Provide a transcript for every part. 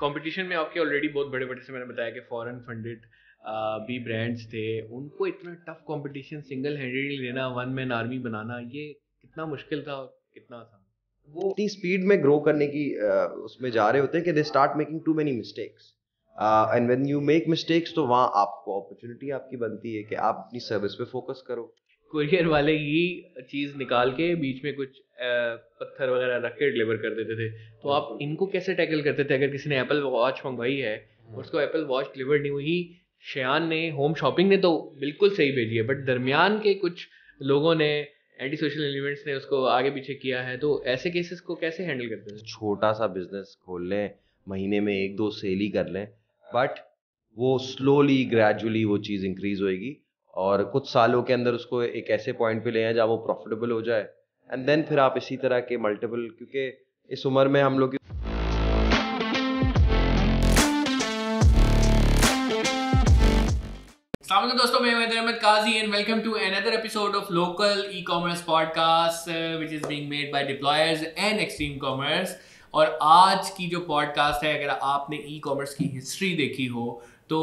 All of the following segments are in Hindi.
कंपटीशन में आपके ऑलरेडी बहुत बड़े बड़े से मैंने बताया कि फॉरेन फंडेड भी ब्रांड्स थे। उनको इतना टफ कंपटीशन सिंगल हैंडेडली लेना वन मैन आर्मी बनाना ये कितना मुश्किल था और कितना आसान। वो इतनी स्पीड में ग्रो करने की uh, उसमें जा रहे होते हैं कि they start making too many mistakes and when you make mistakes तो वहाँ आपको अपॉर्चुनिटी आपकी बनती है कि आप अपनी सर्विस पे फोकस करो। कुरियर वाले ही चीज़ निकाल के बीच में कुछ पत्थर वगैरह रख के डिलीवर कर देते थे तो आप। इनको कैसे टैकल करते थे अगर किसी ने एप्पल वॉच मंगवाई है। उसको एप्पल वॉच डिलीवर नहीं हुई शयान ने होम शॉपिंग ने तो बिल्कुल सही भेजी है बट दरमियान के कुछ लोगों ने एंटी सोशल एलिमेंट्स ने उसको आगे पीछे किया है तो ऐसे केसेस को कैसे हैंडल करते हैं छोटा सा बिज़नेस खोल लें महीने में एक दो सेल ही कर लें बट वो स्लोली ग्रेजुअली वो चीज़ इंक्रीज होएगी और कुछ सालों के अंदर उसको एक ऐसे पॉइंट पे ले आए जहाँ वो प्रॉफिटेबल हो जाए। एंड देन फिर आप इसी तरह के मल्टीपल क्योंकि इस उम्र में हम लोग दोस्तों, मैं Ahmed Qazi and welcome to another episode of local e commerce podcast which is being made by Deployers and Extreme Commerce और आज की जो पॉडकास्ट है, अगर आपने ई कॉमर्स की हिस्ट्री देखी हो तो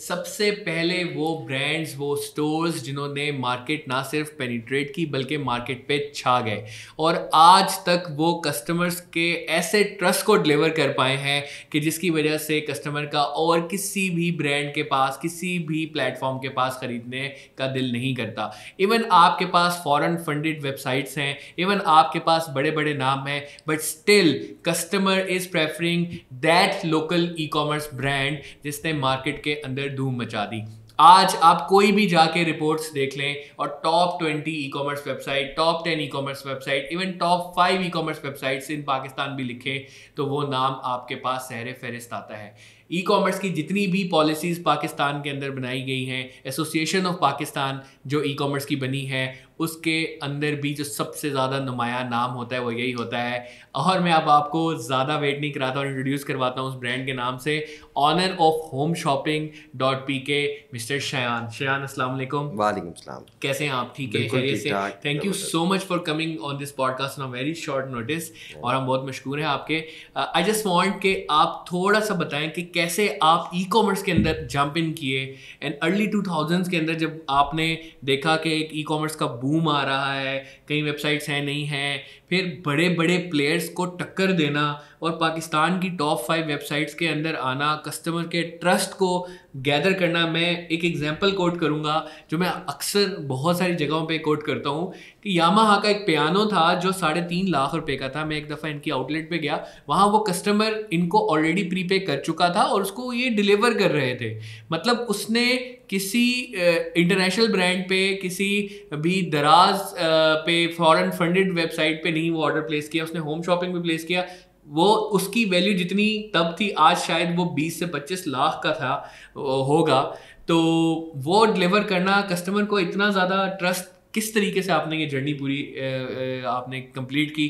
सबसे पहले वो ब्रांड्स वो स्टोर्स जिन्होंने मार्केट ना सिर्फ़ पेनिट्रेट की, बल्कि मार्केट पे छा गए। और आज तक वो कस्टमर्स के ऐसे ट्रस्ट को डिलीवर कर पाए हैं कि जिसकी वजह से कस्टमर का और किसी भी ब्रांड के पास, किसी भी प्लेटफॉर्म के पास ख़रीदने का दिल नहीं करता। इवन आपके पास फॉरेन फंडेड वेबसाइट्स हैं इवन आपके पास बड़े बड़े नाम हैं but still customer is preferring that local e commerce brand जिसने मार्केट मार्केट के अंदर धूम मचा दी। आज आप कोई भी जाके रिपोर्ट्स देख लें और top twenty e commerce website top ten e commerce website even top five e commerce websites in Pakistan भी लिखें तो वो नाम आपके पास सहरे फहरिस्त आता है। ई कॉमर्स की जितनी भी पॉलिसीज़ पाकिस्तान के अंदर बनाई गई हैं एसोसिएशन ऑफ़ पाकिस्तान जो ई कॉमर्स की बनी है उसके अंदर भी जो सबसे ज़्यादा नुमाया नाम होता है वो यही होता है। और मैं अब आपको ज़्यादा वेट नहीं कराता हूँ इंट्रोड्यूस करवाता हूँ उस ब्रांड के नाम से। Owner of Home Shopping dot P K mister Shayan Shayan अस्सलाम वालेकुम सलाम कैसे हैं आप? ठीक है खैरियत से। Thank you so much for coming on this podcast on very short notice और हम बहुत मशहूर हैं आपके। आई जस्ट वॉन्ट कि आप थोड़ा सा बताएँ कि कैसे आप ई कॉमर्स के अंदर जंप इन किए। एंड अर्ली टू के अंदर जब आपने देखा कि एक ई कॉमर्स का बूम आ रहा है कई वेबसाइट्स हैं, नहीं हैं। फिर बड़े बड़े प्लेयर्स को टक्कर देना और पाकिस्तान की टॉप फाइव वेबसाइट्स के अंदर आना कस्टमर के ट्रस्ट को गैदर करना, मैं एक एग्जांपल कोट करूँगा, जो मैं अक्सर बहुत सारी जगहों पे कोट करता हूँ, कि यामाहा का एक पियानो था, जो साढ़े तीन लाख रुपए का था। मैं एक दफ़ा इनकी आउटलेट पे गया, वहाँ वो कस्टमर इनको ऑलरेडी प्रीपे कर चुका था और उसको ये डिलीवर कर रहे थे। मतलब उसने किसी इंटरनेशनल ब्रांड पे, किसी भी दराज पे फॉरेन फंडेड वेबसाइट पे नहीं वो ऑर्डर प्लेस किया उसने होम शॉपिंग में प्लेस किया वो उसकी वैल्यू जितनी तब थी आज शायद वो 20 से 25 लाख का था होगा। तो वो डिलीवर करना कस्टमर को इतना ज़्यादा ट्रस्ट किस तरीके से आपने ये जर्नी पूरी आपने कंप्लीट की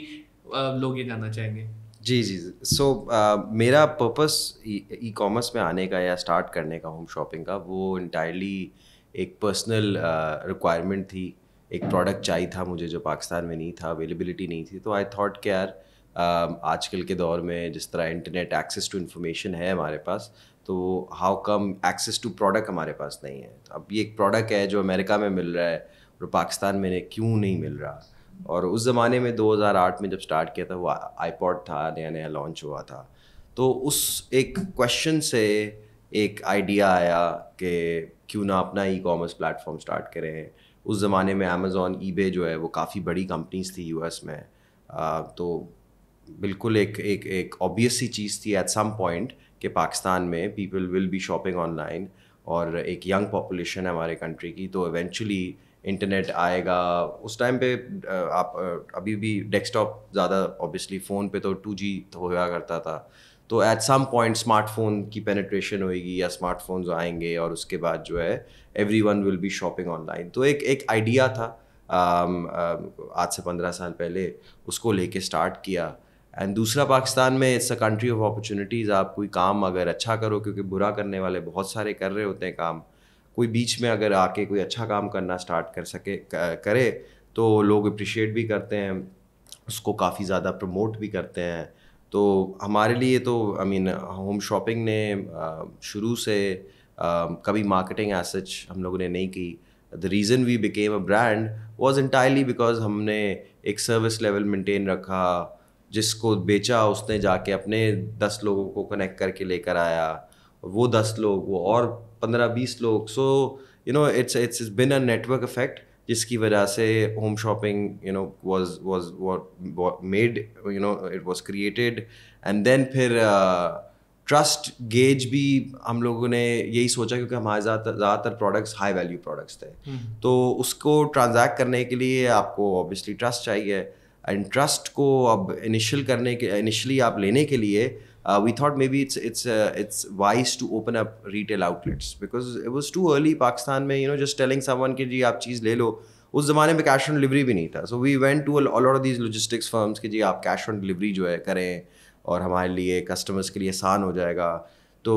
लोग ये जानना चाहेंगे। जी जी सो so, uh, मेरा पर्पस ई कॉमर्स में आने का या स्टार्ट करने का होम शॉपिंग का वो इंटायरली एक पर्सनल रिक्वायरमेंट uh, थी। एक प्रोडक्ट चाहिए था मुझे जो पाकिस्तान में नहीं था अवेलेबिलिटी नहीं थी तो आई थॉट कि यार uh, आजकल के दौर में जिस तरह इंटरनेट एक्सेस टू इन्फॉर्मेशन है हमारे पास तो how come access to product हमारे पास नहीं है? तो अब ये एक प्रोडक्ट है जो अमेरिका में मिल रहा है और पाकिस्तान में क्यों नहीं मिल रहा? और उस ज़माने में 2008 में जब स्टार्ट किया था वो आईपॉड था नया नया लॉन्च हुआ था। तो उस एक क्वेश्चन से एक आइडिया आया कि क्यों ना अपना ई कॉमर्स प्लेटफॉर्म स्टार्ट करें। उस ज़माने में अमेज़ोन ईबे जो है वो काफ़ी बड़ी कंपनीज़ थी यूएस में। आ, तो बिल्कुल एक एक एक ऑब्वियस सी चीज़ थी एट सम पॉइंट कि पाकिस्तान में people will be shopping online और एक यंग पॉपुलेशन है हमारे कंट्री की तो एवेंचुअली इंटरनेट आएगा। उस टाइम पे आप अभी भी डेस्कटॉप ज़्यादा ऑब्वियसली फ़ोन पे तो टू जी होया करता था। तो एट सम पॉइंट स्मार्टफ़ोन की पेनिट्रेशन होएगी या स्मार्टफोन्स आएँगे और उसके बाद जो है everyone will be shopping online तो एक एक आइडिया था आज से पंद्रह साल पहले उसको लेके स्टार्ट किया। एंड दूसरा, पाकिस्तान में it's a country of opportunities आप कोई काम अगर अच्छा करो, क्योंकि बुरा करने वाले बहुत सारे कर रहे होते हैं काम, कोई बीच में अगर आके कोई अच्छा काम करना स्टार्ट कर सके करे तो लोग अप्रिशिएट भी करते हैं, उसको काफ़ी ज़्यादा प्रमोट भी करते हैं। तो हमारे लिए तो आई मीन होम शॉपिंग ने शुरू से कभी मार्केटिंग एसच हम लोगों ने नहीं की। The reason we became a brand was entirely because हमने एक सर्विस लेवल मेंटेन रखा, जिसको बेचा उसने जाके अपने दस लोगों को कनेक्ट करके लेकर आया। वो दस लोग, वो और पंद्रह बीस लोग। So you know it's it's been a network effect जिसकी वजह से Home Shopping you know was was made you know it was created and then फिर ट्रस्ट uh, गेज भी हम लोगों ने यही सोचा क्योंकि हमारे ज़्यादातर प्रोडक्ट्स हाई वैल्यू प्रोडक्ट्स थे। hmm. तो उसको ट्रांजैक्ट करने के लिए आपको ऑब्वियसली ट्रस्ट चाहिए। एंड ट्रस्ट को अब इनिशियल करने के इनिशियली आप लेने के लिए uh, we thought maybe it's it's uh, it's wise to open up retail outlets because it was too early Pakistan में you know just telling someone कि जी आप चीज़ ले लो। उस ज़माने में कैश ऑन डिलीवरी भी नहीं था। So we went to lot of these logistics firms कि जी आप कैश ऑन डिलीवरी जो है करें और हमारे लिए कस्टमर्स के लिए आसान हो जाएगा। तो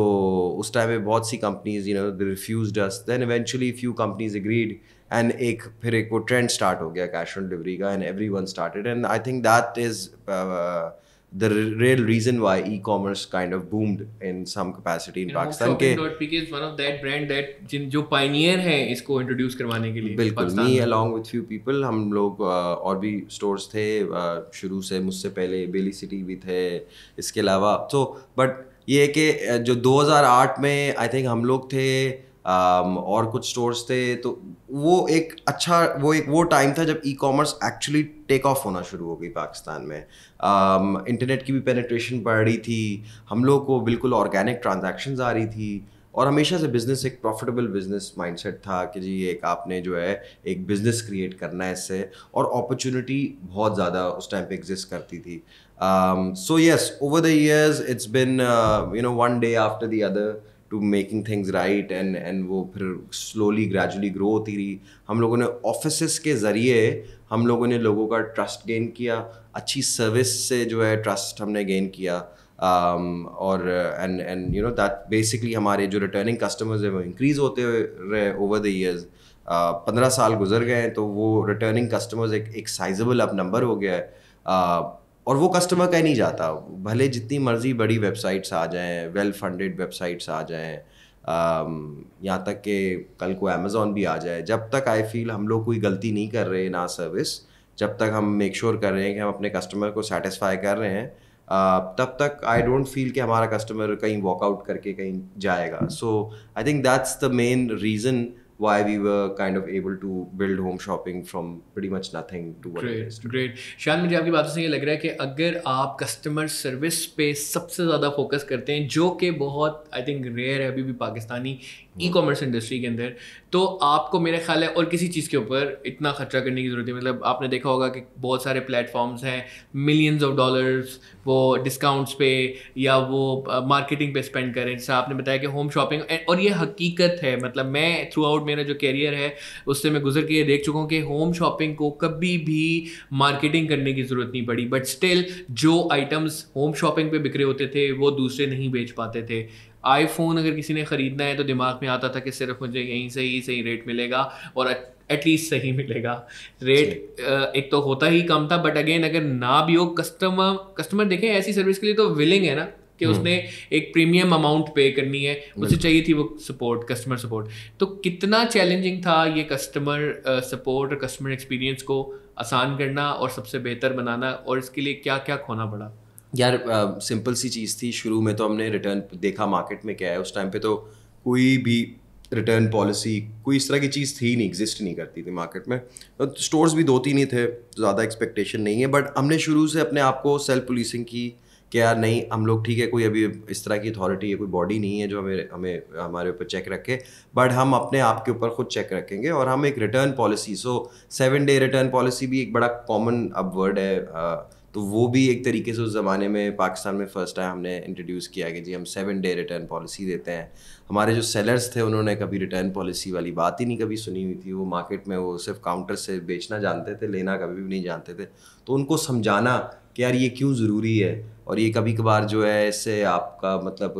उस टाइम में बहुत सी companies you know refuse us then eventually few companies agreed and एक फिर एक वो ट्रेंड स्टार्ट हो गया कैश ऑन डिलीवरी का and everyone started and I think that is the real reason why e-commerce kind of boomed in some capacity in Pakistan के is one of that brand that जिन जो pioneer हैं इसको introduce करवाने के लिए बिल्कुल me along with few people हम लोग और भी stores थे शुरू से मुझसे पहले बेली सिटी भी थे इसके अलावा तो बट ये कि जो 2008 में आई थिंक हम लोग थे um, और कुछ स्टोर्स थे तो वो एक अच्छा वो एक वो टाइम था जब e commerce actually take off होना शुरू हो गई पाकिस्तान में। इंटरनेट um, की भी पेनिट्रेशन बढ़ रही थी हम लोग को बिल्कुल ऑर्गेनिक ट्रांजेक्शन आ रही थी और हमेशा से बिज़नेस एक प्रॉफिटेबल बिज़नेस माइंडसेट था कि जी एक आपने जो है एक बिज़नेस क्रिएट करना है इससे और अपॉर्चुनिटी बहुत ज़्यादा उस टाइम पे एग्जिस्ट करती थी। So yes over the years it's been you know one day after the other to making things right and and वो फिर स्लोली ग्रेजुअली ग्रो होती रही। हम लोगों ने ऑफ़िस के ज़रिए हम लोगों ने लोगों का ट्रस्ट गेन किया। अच्छी सर्विस से जो है ट्रस्ट हमने गेन किया। Um, और and and you know that basically हमारे जो रिटर्निंग कस्टमर्स हैं वो इंक्रीज़ होते रहे ओवर द ईयर्स पंद्रह साल गुजर गए हैं तो वो रिटर्निंग कस्टमर्स एक एक साइजेबल अब नंबर हो गया है। Uh, और वो कस्टमर कहीं नहीं जाता। भले जितनी मर्ज़ी बड़ी वेबसाइट्स आ जाएँ वेल फंडेड वेबसाइट्स आ जाएँ यहाँ तक कि कल को अमेज़ोन भी आ जाए। जब तक आई फील हम लोग कोई गलती नहीं कर रहे ना सर्विस जब तक हम मेक श्योर sure कर रहे हैं कि हम अपने कस्टमर को सेटिस्फाई कर रहे हैं तब तक आई डोंट फील कि हमारा कस्टमर कहीं वॉकआउट करके कहीं जाएगा। So I think that's the main reason why we were kind of able to build home shopping from pretty much nothing to what great, it is great शान मुझे आपकी बातों से ये लग रहा है कि अगर आप कस्टमर सर्विस पे सबसे ज़्यादा फोकस करते हैं जो कि बहुत आई थिंक रेयर है अभी भी पाकिस्तानी ई कॉमर्स इंडस्ट्री के अंदर। तो आपको मेरा ख्याल है और किसी चीज़ के ऊपर इतना खर्चा करने की ज़रूरत है मतलब आपने देखा होगा कि बहुत सारे प्लेटफॉर्म्स हैं मिलियंस ऑफ़ डॉलर्स वो डिस्काउंट्स पे या वो मार्केटिंग पे स्पेंड करें। जैसे आपने बताया कि होम शॉपिंग और ये हकीकत है मतलब मैं थ्रू आउट मेरा जो कैरियर है, उससे मैं गुजर के ये देख चुका हूँ कि होम शॉपिंग को कभी भी मार्केटिंग करने की ज़रूरत नहीं पड़ी। बट स्टिल जो आइटम्स होम शॉपिंग पे बिक्रे होते थे, वो दूसरे नहीं बेच पाते थे। आईफोन अगर किसी ने ख़रीदना है तो दिमाग में आता था कि सिर्फ़ मुझे यहीं से ही सही रेट मिलेगा और एटलीस्ट सही मिलेगा। रेट एक तो होता ही कम था बट अगेन अगर ना भी हो कस्टमर कस्टमर देखें ऐसी सर्विस के लिए तो विलिंग है ना कि हम्म। उसने एक प्रीमियम अमाउंट पे करनी है उसे चाहिए थी वो सपोर्ट कस्टमर सपोर्ट तो कितना चैलेंजिंग था ये कस्टमर सपोर्ट और कस्टमर एक्सपीरियंस को आसान करना और सबसे बेहतर बनाना और इसके लिए क्या क्या खोना पड़ा? यार सिंपल सी चीज़ थी शुरू में तो हमने रिटर्न देखा मार्केट में क्या है। उस टाइम पे तो कोई भी रिटर्न पॉलिसी कोई इस तरह की चीज़ थी नहीं एग्जिस्ट नहीं करती थी मार्केट में। तो स्टोर्स भी दो तीन ही थे, ज़्यादा एक्सपेक्टेशन नहीं है। बट हमने शुरू से अपने आप को सेल्फ पुलिसिंग की कि यार, नहीं, हम लोग ठीक है, कोई अभी इस तरह की अथॉरिटी है कोई बॉडी नहीं है जो हमें हमें, हमारे ऊपर चेक रखे। बट हम अपने आप के ऊपर खुद चेक रखेंगे और हम एक return policy so seven day return policy भी एक बड़ा कॉमन अब वर्ड है तो वो भी एक तरीके से उस ज़माने में पाकिस्तान में फ़र्स्ट टाइम हमने इंट्रोड्यूस किया कि जी हम सेवन डे रिटर्न पॉलिसी देते हैं। हमारे जो सेलर्स थे, उन्होंने कभी रिटर्न पॉलिसी वाली बात ही नहीं कभी सुनी हुई थी। वो मार्केट में वो सिर्फ़ काउंटर से बेचना जानते थे, लेना कभी भी नहीं जानते थे। तो उनको समझाना कि यार ये क्यों ज़रूरी है? और ये कभी कभार जो है, इससे आपका मतलब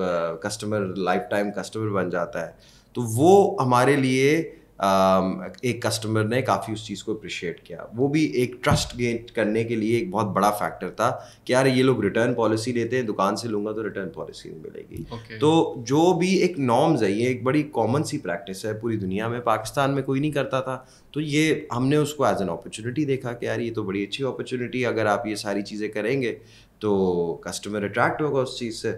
कस्टमर लाइफ टाइम कस्टमर बन जाता है। तो वो हमारे लिए एक कस्टमर ने काफ़ी उस चीज़ को अप्रिशिएट किया। वो भी एक ट्रस्ट गेन करने के लिए एक बहुत बड़ा फैक्टर था कि यार ये लोग रिटर्न पॉलिसी लेते हैं दुकान से लूँगा तो रिटर्न पॉलिसी नहीं मिलेगी। Okay. तो जो भी एक नॉर्म्स है ये एक बड़ी कॉमन सी प्रैक्टिस है पूरी दुनिया में। पाकिस्तान में कोई नहीं करता था। तो ये हमने उसको एज एन अपॉर्चुनिटी देखा कि यार ये तो बड़ी अच्छी अपॉर्चुनिटी अगर आप ये सारी चीज़ें करेंगे तो कस्टमर अट्रैक्ट होगा उस चीज़ से।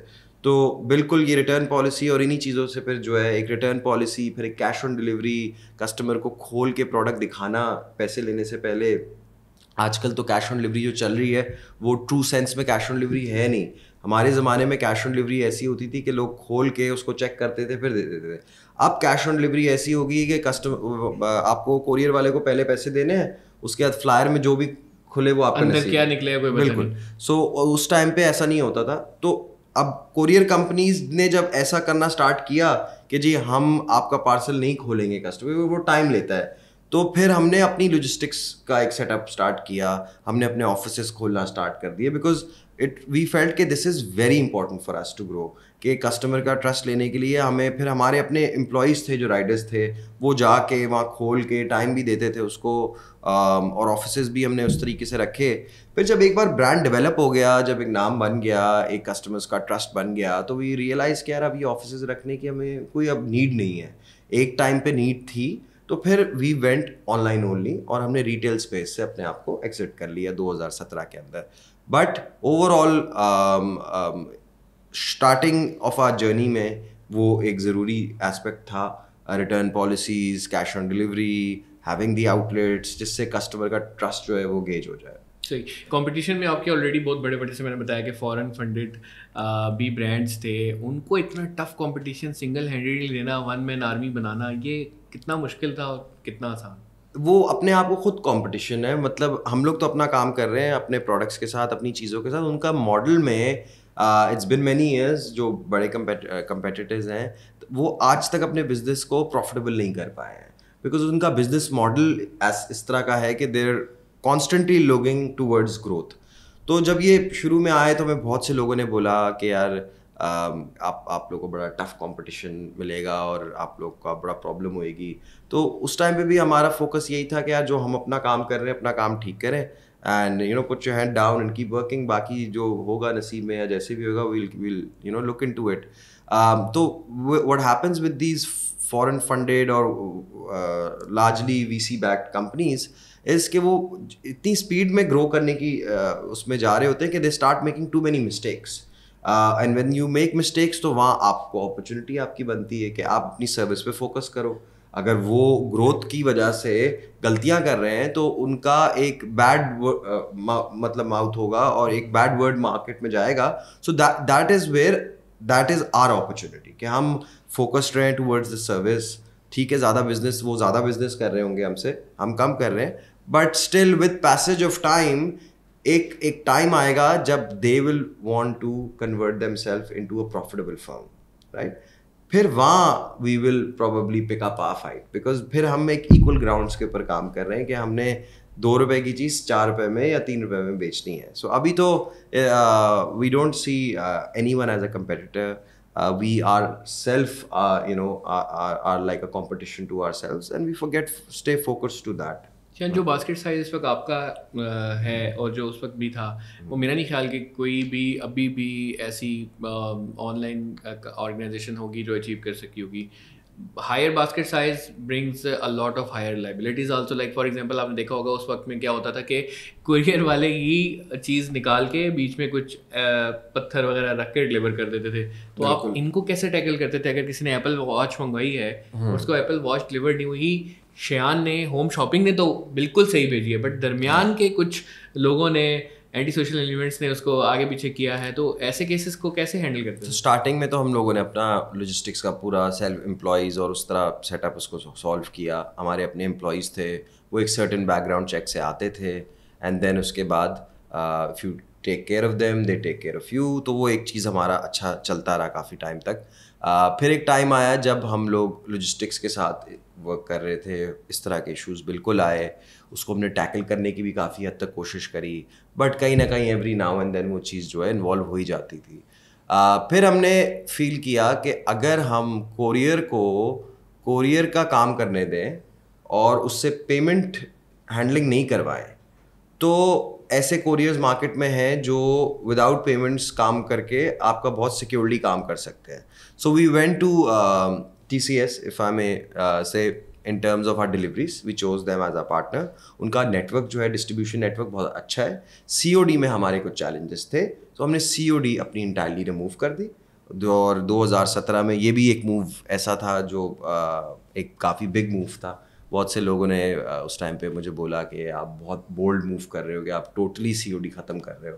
तो बिल्कुल ये रिटर्न पॉलिसी और इन्हीं चीज़ों से फिर जो है एक रिटर्न पॉलिसी फिर एक कैश ऑन डिलीवरी कस्टमर को खोल के प्रोडक्ट दिखाना पैसे लेने से पहले आजकल तो कैश ऑन डिलीवरी जो चल रही है वो ट्रू सेंस में कैश ऑन डिलीवरी है नहीं। हमारे ज़माने में कैश ऑन डिलीवरी ऐसी होती थी कि लोग खोल के उसको चेक करते थे फिर दे देते थे। अब कैश ऑन डिलीवरी ऐसी होगी कि कस्टमर आपको कोरियर वाले को पहले पैसे देने हैं उसके बाद फ्लायर में जो भी खुले वो आपका अंदर क्या निकले कोई बिल्कुल। सो so, उस टाइम पे ऐसा नहीं होता था। तो अब कोरियर कंपनीज़ ने जब ऐसा करना स्टार्ट किया कि जी, हम आपका पार्सल नहीं खोलेंगे कस्टमर वो टाइम लेता है। तो फिर हमने अपनी लॉजिस्टिक्स का एक सेटअप स्टार्ट किया, हमने अपने ऑफ़िस खोलना स्टार्ट कर दिए बिकॉज़ इट वी फेल्ट कि this is very important for us to grow कि कस्टमर का ट्रस्ट लेने के लिए हमें, फिर हमारे अपने एम्प्लॉयज़ थे जो राइडर्स थे, वो जाके वहाँ खोल के टाइम भी देते थे उसको और ऑफ़िस भी हमने उस तरीके से रखे। फिर जब एक बार ब्रांड डेवलप हो गया, जब एक नाम बन गया, एक कस्टमर्स का ट्रस्ट बन गया तो वी रियलाइज़ कि यार अब ये ऑफ़िस रखने की हमें कोई अब नीड नहीं है। एक टाइम पे नीड थी तो फिर वी वेंट ऑनलाइन ओनली और हमने रिटेल स्पेस से अपने आप को एग्जिट कर लिया 2017 के अंदर। But overall starting of our journey में वो एक ज़रूरी एस्पेक्ट था return policies cash on delivery having the outlets जिससे कस्टमर का ट्रस्ट जो है वो गेज हो जाए। सही। कंपटीशन में आपके ऑलरेडी बहुत बड़े बड़े से मैंने बताया कि फॉरेन फंडेड भी ब्रांड्स थे, उनको इतना टफ कंपटीशन सिंगल हैंडेडली लेना वन मैन आर्मी बनाना, ये कितना मुश्किल था और कितना आसान? वो अपने आप को खुद कंपटीशन है। मतलब हम लोग तो अपना काम कर रहे हैं, अपने प्रोडक्ट्स के साथ, अपनी चीज़ों के साथ। उनका मॉडल में इट्स बिन मैनी ईयर्स जो बड़े कंपेटिटर्स हैं वो आज तक अपने बिज़नेस को प्रॉफिटेबल नहीं कर पाए हैं। बिकॉज़ उनका बिज़नेस मॉडल इस तरह का है कि they're constantly looking towards growth तो जब ये शुरू में आए तो हमें बहुत से लोगों ने बोला कि यार आप आप लोग को बड़ा टफ कंपटीशन मिलेगा और आप लोग का बड़ा प्रॉब्लम होएगी। तो उस टाइम पे भी हमारा फोकस यही था कि यार जो हम अपना काम कर रहे हैं अपना काम ठीक करें। And you know put your hand down and keep working बाकी जो होगा नसीब में या जैसे भी होगा will will you know look into it तो what happens with these foreign funded और largely V C backed companies is कि वो इतनी स्पीड में ग्रो करने की uh, उसमें जा रहे होते हैं कि they start making too many mistakes and when you make mistakes तो वहाँ आपको अपॉर्चुनिटी आपकी बनती है कि आप अपनी सर्विस पे फोकस करो। अगर वो ग्रोथ की वजह से गलतियाँ कर रहे हैं तो उनका एक बैड मतलब माउथ होगा और एक बैड वर्ड मार्केट में जाएगा। So that is where that is our opportunity कि हम फोकस्ड रहें टूवर्ड्स द सर्विस ठीक है, ज़्यादा बिज़नेस वो ज़्यादा बिज़नेस कर रहे होंगे हमसे। हम कम कर रहे हैं। But still with passage of time एक एक टाइम आएगा जब they will want to convert themselves into a profitable firm right फिर वहाँ we will probably pick up a fight because फिर हम एक इक्वल ग्राउंड्स के ऊपर काम कर रहे हैं कि हमने दो रुपए की चीज़ चार रुपए में या तीन रुपए में बेचनी है। सो so, अभी तो we don't see anyone as a competitor we ourselves you know are like a competition to ourselves and we forget stay focus to that शायद जो बास्केट साइज़ इस वक्त आपका है और जो उस वक्त भी था वो मेरा नहीं ख्याल कि कोई भी अभी भी ऐसी ऑनलाइन ऑर्गेनाइजेशन होगी जो अचीव कर सकी होगी। Higher basket size brings a lot of higher liabilities also like for example आपने देखा होगा उस वक्त में क्या होता था कि कुरियर वाले ही चीज़ निकाल के बीच में कुछ पत्थर वगैरह रख के डिलीवर कर देते थे। तो आप इनको कैसे टैकल करते थे? अगर किसी ने एप्पल वॉच मंगवाई है हम्म। उसको एप्पल वॉच डिलीवर नहीं हुई शयान ने होम शॉपिंग ने तो बिल्कुल सही भेजी है बट दरमियान के कुछ लोगों ने एंटी सोशल एलिमेंट्स ने उसको आगे पीछे किया है तो ऐसे केसेस को कैसे हैंडल करते हैं? स्टार्टिंग में तो हम लोगों ने अपना लॉजिस्टिक्स का पूरा सेल्फ एम्प्लॉयज़ और उस तरह सेटअप उसको सॉल्व किया। हमारे अपने एम्प्लॉयज़ थे वो एक सर्टन बैकग्राउंड चेक से आते थे एंड देन उसके बाद if you take care of them they take care of you तो वो एक चीज़ हमारा अच्छा चलता रहा काफ़ी टाइम तक। uh, फिर एक टाइम आया जब हम लोग लॉजिस्टिक्स के साथ वर्क कर रहे थे इस तरह के इश्यूज़ बिल्कुल आए। उसको हमने टैकल करने की भी काफ़ी हद तक कोशिश करी बट कहीं ना कहीं एवरी नाउ एंड देन वो चीज़ जो है इन्वॉल्व हो ही जाती थी। आ, फिर हमने फील किया कि अगर हम कोरियर को कोरियर का काम करने दें और उससे पेमेंट हैंडलिंग नहीं करवाएँ तो ऐसे कोरियर्स मार्केट में हैं जो विदाउट पेमेंट्स काम करके आपका बहुत सिक्योरली काम कर सकते हैं। So we went to C S if I may say in terms of our deliveries we chose them as a partner उनका नेटवर्क जो है डिस्ट्रीब्यूशन नेटवर्क बहुत अच्छा है। डी में हमारे कुछ चैलेंजेस थे। तो हमने डी अपनी इंटायरली रिमूव कर दी। और 2017 में ये भी एक मूव ऐसा था जो uh, एक काफ़ी बिग मूव था। बहुत से लोगों ने उस टाइम पे मुझे बोला कि आप बहुत बोल्ड मूव कर रहे हो कि आप टोटली सी ख़त्म कर रहे हो।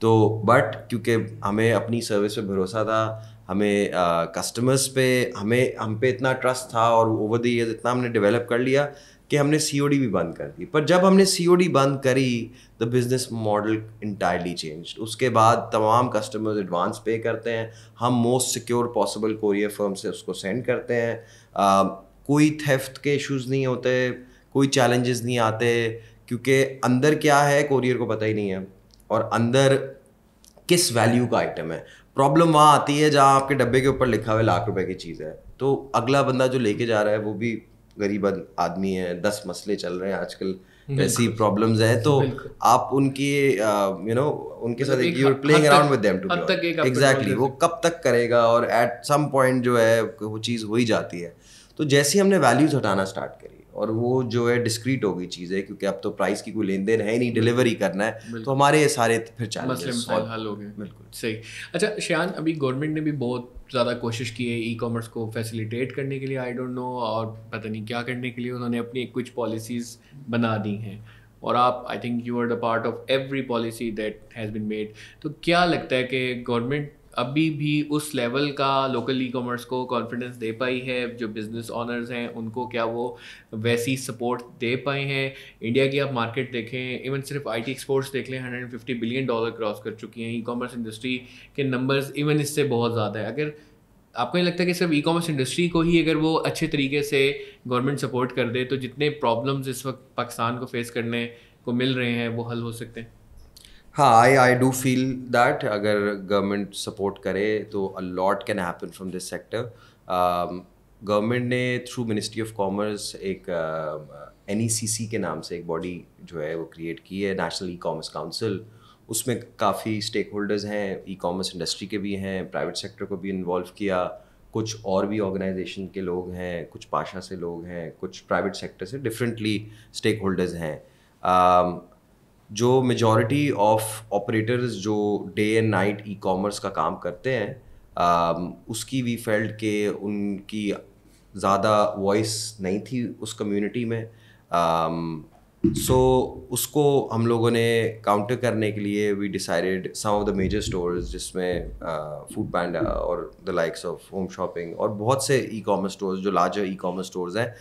तो बट क्योंकि हमें अपनी सर्विस पे भरोसा था हमें कस्टमर्स पे हमें, हम पे इतना ट्रस्ट था और ओवर द ईयर इतना हमने डेवलप कर लिया कि हमने सीओडी भी बंद कर दी। पर जब हमने सीओडी बंद करी the business model entirely change उसके बाद तमाम कस्टमर्स एडवांस पे करते हैं। हम most secure possible courier firm से उसको सेंड करते हैं। कोई थेफ्ट के इश्यूज़ नहीं होते, कोई चैलेंजेस नहीं आते, क्योंकि अंदर क्या है कोरियर को पता ही नहीं है। और अंदर किस वैल्यू का आइटम है? प्रॉब्लम वहाँ आती है जहाँ आपके डब्बे के ऊपर लिखा हुआ लाख रुपए की चीज़ है। तो अगला बंदा जो लेके जा रहा है वो भी गरीब आदमी है दस मसले चल रहे हैं आजकल ऐसी प्रॉब्लम्स हैं। तो आप उनकी यू नो उनके साथ you are playing around with them to exactly वो कब तक करेगा और एट सम पॉइंट जो है वो चीज़ हो ही जाती है। तो जैसे ही हमने वैल्यूज़ हटाना स्टार्ट करी और वो जो है डिस्क्रीट हो गई चीज़ है क्योंकि अब तो प्राइस की कोई लेन देन है नहीं डिलीवरी करना है तो हमारे ये सारे फिर चैलेंजेस हल हो गए। बिल्कुल। सही। अच्छा शान अभी गवर्नमेंट ने भी बहुत ज़्यादा कोशिश की है ई कॉमर्स को फैसिलिटेट करने के लिए आई डोंट नो और पता नहीं क्या करने के लिए उन्होंने अपनी कुछ पॉलिसीज़ बना दी हैं। और आप I think you are the part of every policy that has been made तो क्या लगता है कि गवर्नमेंट अभी भी उस लेवल का लोकल ई कॉमर्स को कॉन्फिडेंस दे पाई है, जो बिज़नेस ऑनर्स हैं, उनको क्या वो वैसी सपोर्ट दे पाए हैं? इंडिया की आप मार्केट देखें इवन सिर्फ़ आईटी एक्सपोर्ट्स देख लें 150 बिलियन डॉलर क्रॉस कर चुकी हैं ई कॉमर्स इंडस्ट्री के नंबर्स इवन इससे बहुत ज़्यादा है। अगर आपको नहीं लगता कि सिर्फ़ ई कॉमर्स इंडस्ट्री को ही अगर वो अच्छे तरीके से गवर्नमेंट सपोर्ट कर दे तो जितने प्रॉब्लम्स इस वक्त पाकिस्तान को फेस करने को मिल रहे हैं, वो हल हो सकते हैं। हाँ I I do feel that अगर गवर्नमेंट सपोर्ट करे तो a lot can happen from this sector government ने थ्रू मिनिस्ट्री ऑफ़ कॉमर्स एक एन सी सी के नाम से एक बॉडी जो है वो क्रिएट की है नेशनल ई कॉमर्स काउंसिल उसमें काफ़ी स्टेक होल्डर्स हैं ई कॉमर्स इंडस्ट्री के भी हैं प्राइवेट सेक्टर को भी इन्वॉल्व किया। कुछ और भी ऑर्गेनाइजेशन के लोग हैं कुछ पाशा से लोग हैं कुछ प्राइवेट सेक्टर से डिफरेंटली स्टेक होल्डर्स हैं। Um, जो मेजॉरिटी ऑफ़ ऑपरेटर्स जो day and night e commerce का काम करते हैं um, उसकी वी फेल्ड के उनकी ज़्यादा वॉइस नहीं थी उस कम्युनिटी में। सो um, so, उसको हम लोगों ने काउंटर करने के लिए we decided some of the major stores जिसमें फ़ूड uh, पैंडा और the likes of Home Shopping और बहुत से ई कॉमर्स स्टोर्स जो लार्जर ई कॉमर्स स्टोर्स हैं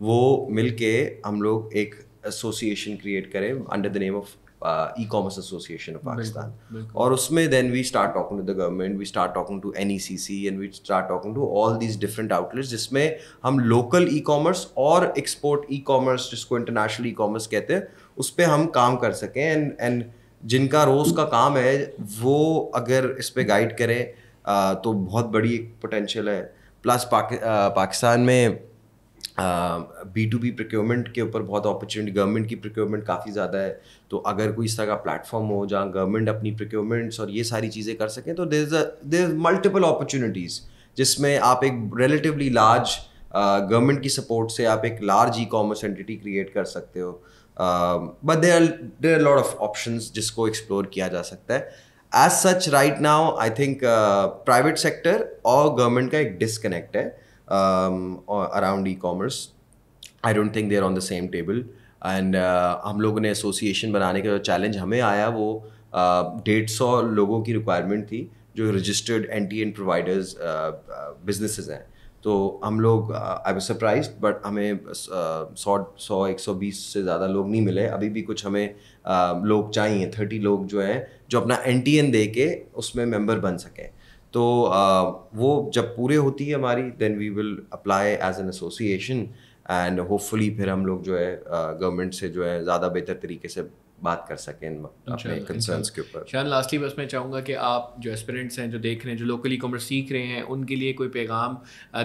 वो मिल के हम लोग एक एसोसिएशन क्रिएट करें under the name of E Commerce Association of Pakistan और उसमें then we start talking to the government we start talking to N E C C and we start talking to all these different outlets जिसमें हम लोकल ई कॉमर्स और एक्सपोर्ट ई कॉमर्स जिसको इंटरनेशनल ई कॉमर्स कहते हैं उस पर हम काम कर सकें एंड एंड जिनका रोज़ का काम है वो अगर इस पर गाइड करें uh, तो बहुत बड़ी एक पोटेंशियल है प्लस uh, पाकिस्तान में बी टू बी प्रिक्योरमेंट के ऊपर बहुत अपॉर्चुनिटी गवर्नमेंट की प्रिक्योरमेंट काफ़ी ज़्यादा है। तो अगर कोई इस तरह का प्लेटफॉर्म हो जहाँ गवर्नमेंट अपनी प्रिक्योरमेंट्स और ये सारी चीज़ें कर सकें तो देर देर मल्टीपल अपॉर्चुनिटीज़ जिसमें आप एक रिलेटिवली लार्ज गवर्नमेंट की सपोर्ट से आप एक large e commerce entity create कर सकते हो। But there there lot of option जिसको एक्सप्लोर किया जा सकता है। As such right now I think private sector और गवर्नमेंट का एक डिसकनेक्ट है। Um, around e-commerce. I don't think they're on the same table. And uh, हम लोगों ने एसोसिएशन बनाने का जो चैलेंज हमें आया वो uh, डेढ़ सौ लोगों की रिक्वायरमेंट थी जो registered N T N providers businesses हैं तो हम लोग आई वाज सरप्राइज़ बट हमें uh, सौ सौ एक सौ बीस से ज़्यादा लोग नहीं मिले अभी भी कुछ हमें uh, लोग चाहिए थर्टी लोग जो हैं जो अपना एन टी एन दे के उसमें मेंबर बन सकें तो वो जब पूरे होती है हमारी then we will apply as an association and hopefully फिर हम लोग जो है गवर्नमेंट से जो है ज़्यादा बेहतर तरीके से बात कर सकें अपने कंसर्न्स के ऊपर। शान लास्टली बस मैं चाहूँगा कि आप जो एस्पिरेंट्स हैं जो देख रहे हैं जो लोकल ई कॉमर्स सीख रहे हैं उनके लिए कोई पैगाम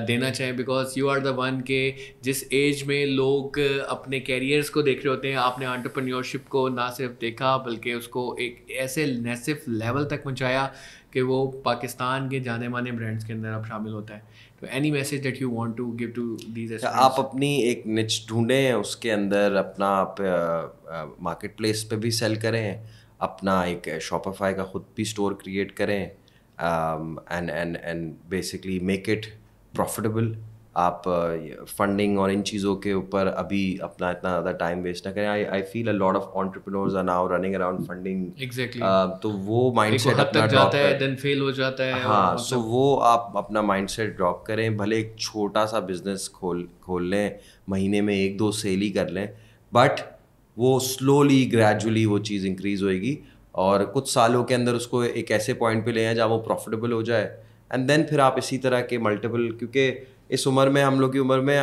देना चाहें because you are the one के जिस एज में लोग अपने कैरियर्स को देख रहे होते हैं आपने एंटरप्रेन्योरशिप को ना सिर्फ़ देखा बल्कि उसको एक ऐसे नेसिव लेवल तक पहुँचाया कि वो पाकिस्तान के जाने माने ब्रांड्स के अंदर अब शामिल होता है। तो any message that you want to give to these आप अपनी एक निच ढूंढें उसके अंदर अपना आप मार्केट प्लेस पर भी सेल करें अपना एक शॉपिफाई का खुद भी स्टोर क्रिएट करें and and and basically make it profitable आप फंडिंग और इन चीज़ों के ऊपर अभी अपना इतना ज़्यादा टाइम वेस्ट ना करें। I I feel a lot of entrepreneurs are now running around funding exactly तो वो एक माइंडसेट अपना ड्रॉप जाता है देन फेल हो जाता है हाँ मतलब- सो वो आप अपना माइंडसेट ड्रॉप करें भले एक छोटा सा बिज़नेस खोल खोल लें महीने में एक दो सेल ही कर लें बट वो स्लोली ग्रेजुअली वो चीज़ इंक्रीज होएगी और कुछ सालों के अंदर उसको एक ऐसे पॉइंट पे ले आए जहाँ वो प्रॉफिटेबल हो जाए। एंड देन फिर आप इसी तरह के मल्टीपल क्योंकि इस उम्र में हम लोग की उम्र में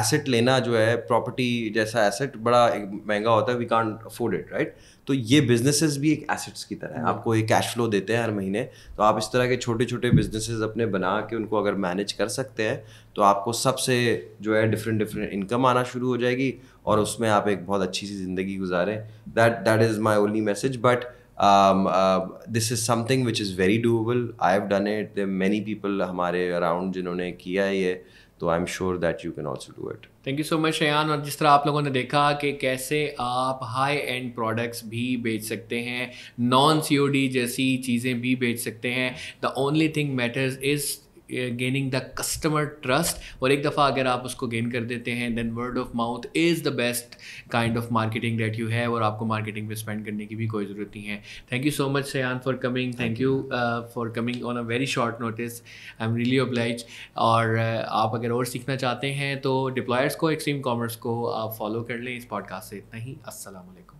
एसेट लेना जो है प्रॉपर्टी जैसा एसेट बड़ा महँगा होता है we can't afford it right तो ये बिजनेसेस भी एक एसेट्स की तरह है। आपको एक कैश फ्लो देते हैं हर महीने तो आप इस तरह के छोटे छोटे बिजनेसेस अपने बना के उनको अगर मैनेज कर सकते हैं तो आपको सबसे जो है डिफरेंट डिफरेंट इनकम आना शुरू हो जाएगी और उसमें आप एक बहुत अच्छी सी ज़िंदगी गुजारें। That that is my only message but um, uh, this is something which is very doable. I have done it. There are many people हमारे around जिन्होंने किया ये तो I am sure that you can also do it thank you so much Shayan और जिस तरह आप लोगों ने देखा कि कैसे आप हाई एंड प्रोडक्ट्स भी बेच सकते हैं नॉन सीओडी जैसी चीज़ें भी बेच सकते हैं the only thing matters is gaining the customer trust और एक दफ़ा अगर आप उसको गेन कर देते हैं then word of mouth is the best kind of marketing that you have और आपको मार्केटिंग पे स्पेंड करने की भी कोई ज़रूरत नहीं है। Thank you so much Sayan for coming thank you for coming on a very short notice I am really obliged. और uh, आप अगर और सीखना चाहते हैं तो डिप्लॉयर्स को एक्सट्रीम कॉमर्स को आप फॉलो कर लें इस पॉडकास्ट से। इतना ही। अस्सलाम वालेकुम